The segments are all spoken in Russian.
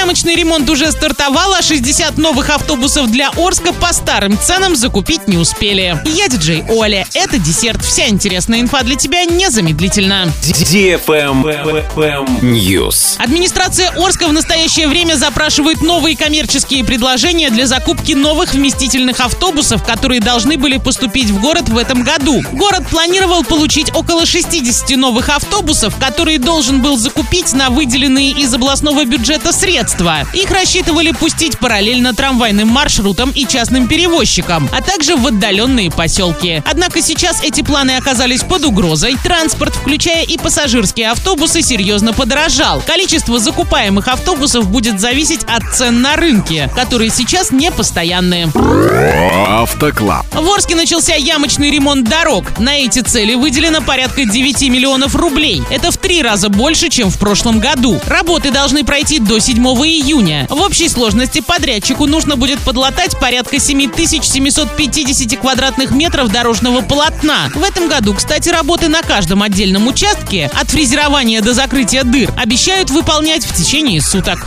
Ямочный ремонт уже стартовал, а 60 новых автобусов для Орска по старым ценам закупить не успели. Я диджей Оля. Это десерт. Вся интересная инфа для тебя незамедлительно. News. Администрация Орска в настоящее время запрашивает новые коммерческие предложения для закупки новых вместительных автобусов, которые должны были поступить в город в этом году. Город планировал получить около 60 новых автобусов, которые должен был закупить на выделенные из областного бюджета средства. Их рассчитывали пустить параллельно трамвайным маршрутам и частным перевозчикам, а также в отдаленные поселки. Однако сейчас эти планы оказались под угрозой. Транспорт, включая и пассажирские автобусы, серьезно подорожал. Количество закупаемых автобусов будет зависеть от цен на рынке, которые сейчас не постоянные. Автоклаб. В Орске начался ямочный ремонт дорог. На эти цели выделено порядка 9 миллионов рублей. Это в три раза больше, чем в прошлом году. Работы должны пройти до 7 июня. В общей сложности подрядчику нужно будет подлатать порядка 7750 квадратных метров дорожного полотна. В этом году, кстати, работы на каждом отдельном участке, от фрезерования до закрытия дыр, обещают выполнять в течение суток.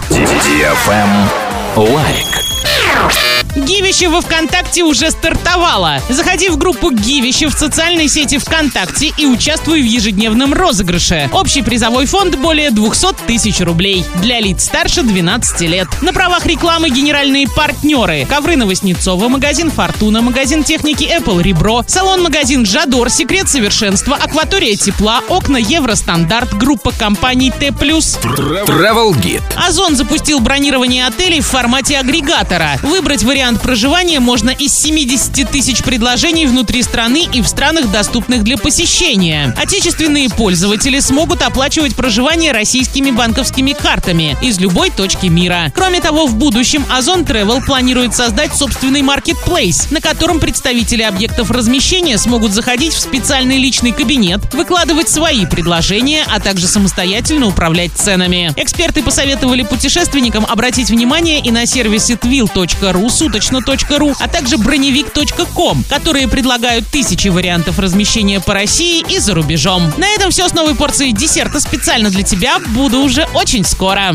Лайк. Гивище во ВКонтакте уже стартовало. Заходи в группу Гивище в социальной сети ВКонтакте и участвуй в ежедневном розыгрыше. Общий призовой фонд более 200 тысяч рублей. Для лиц старше 12 лет. На правах рекламы генеральные партнеры. Ковры Новоснецова, магазин Фортуна, магазин техники Apple Ребро, салон-магазин Жадор, Секрет совершенства, Акватория тепла, окна Евростандарт, группа компаний Т+. Travel Guide. Озон запустил бронирование отелей в формате агрегатора. Выбрать вариант проживания можно из 70 тысяч предложений внутри страны и в странах, доступных для посещения. Отечественные пользователи смогут оплачивать проживание российскими банковскими картами из любой точки мира. Кроме того, в будущем Озон Travel планирует создать собственный маркетплейс, на котором представители объектов размещения смогут заходить в специальный личный кабинет, выкладывать свои предложения, а также самостоятельно управлять ценами. Эксперты посоветовали путешественникам обратить внимание и на сервисы twill.ru, суточно.ру, а также броневик.ком, которые предлагают тысячи вариантов размещения по России и за рубежом. На этом все с новой порцией десерта специально для тебя. Буду уже очень скоро.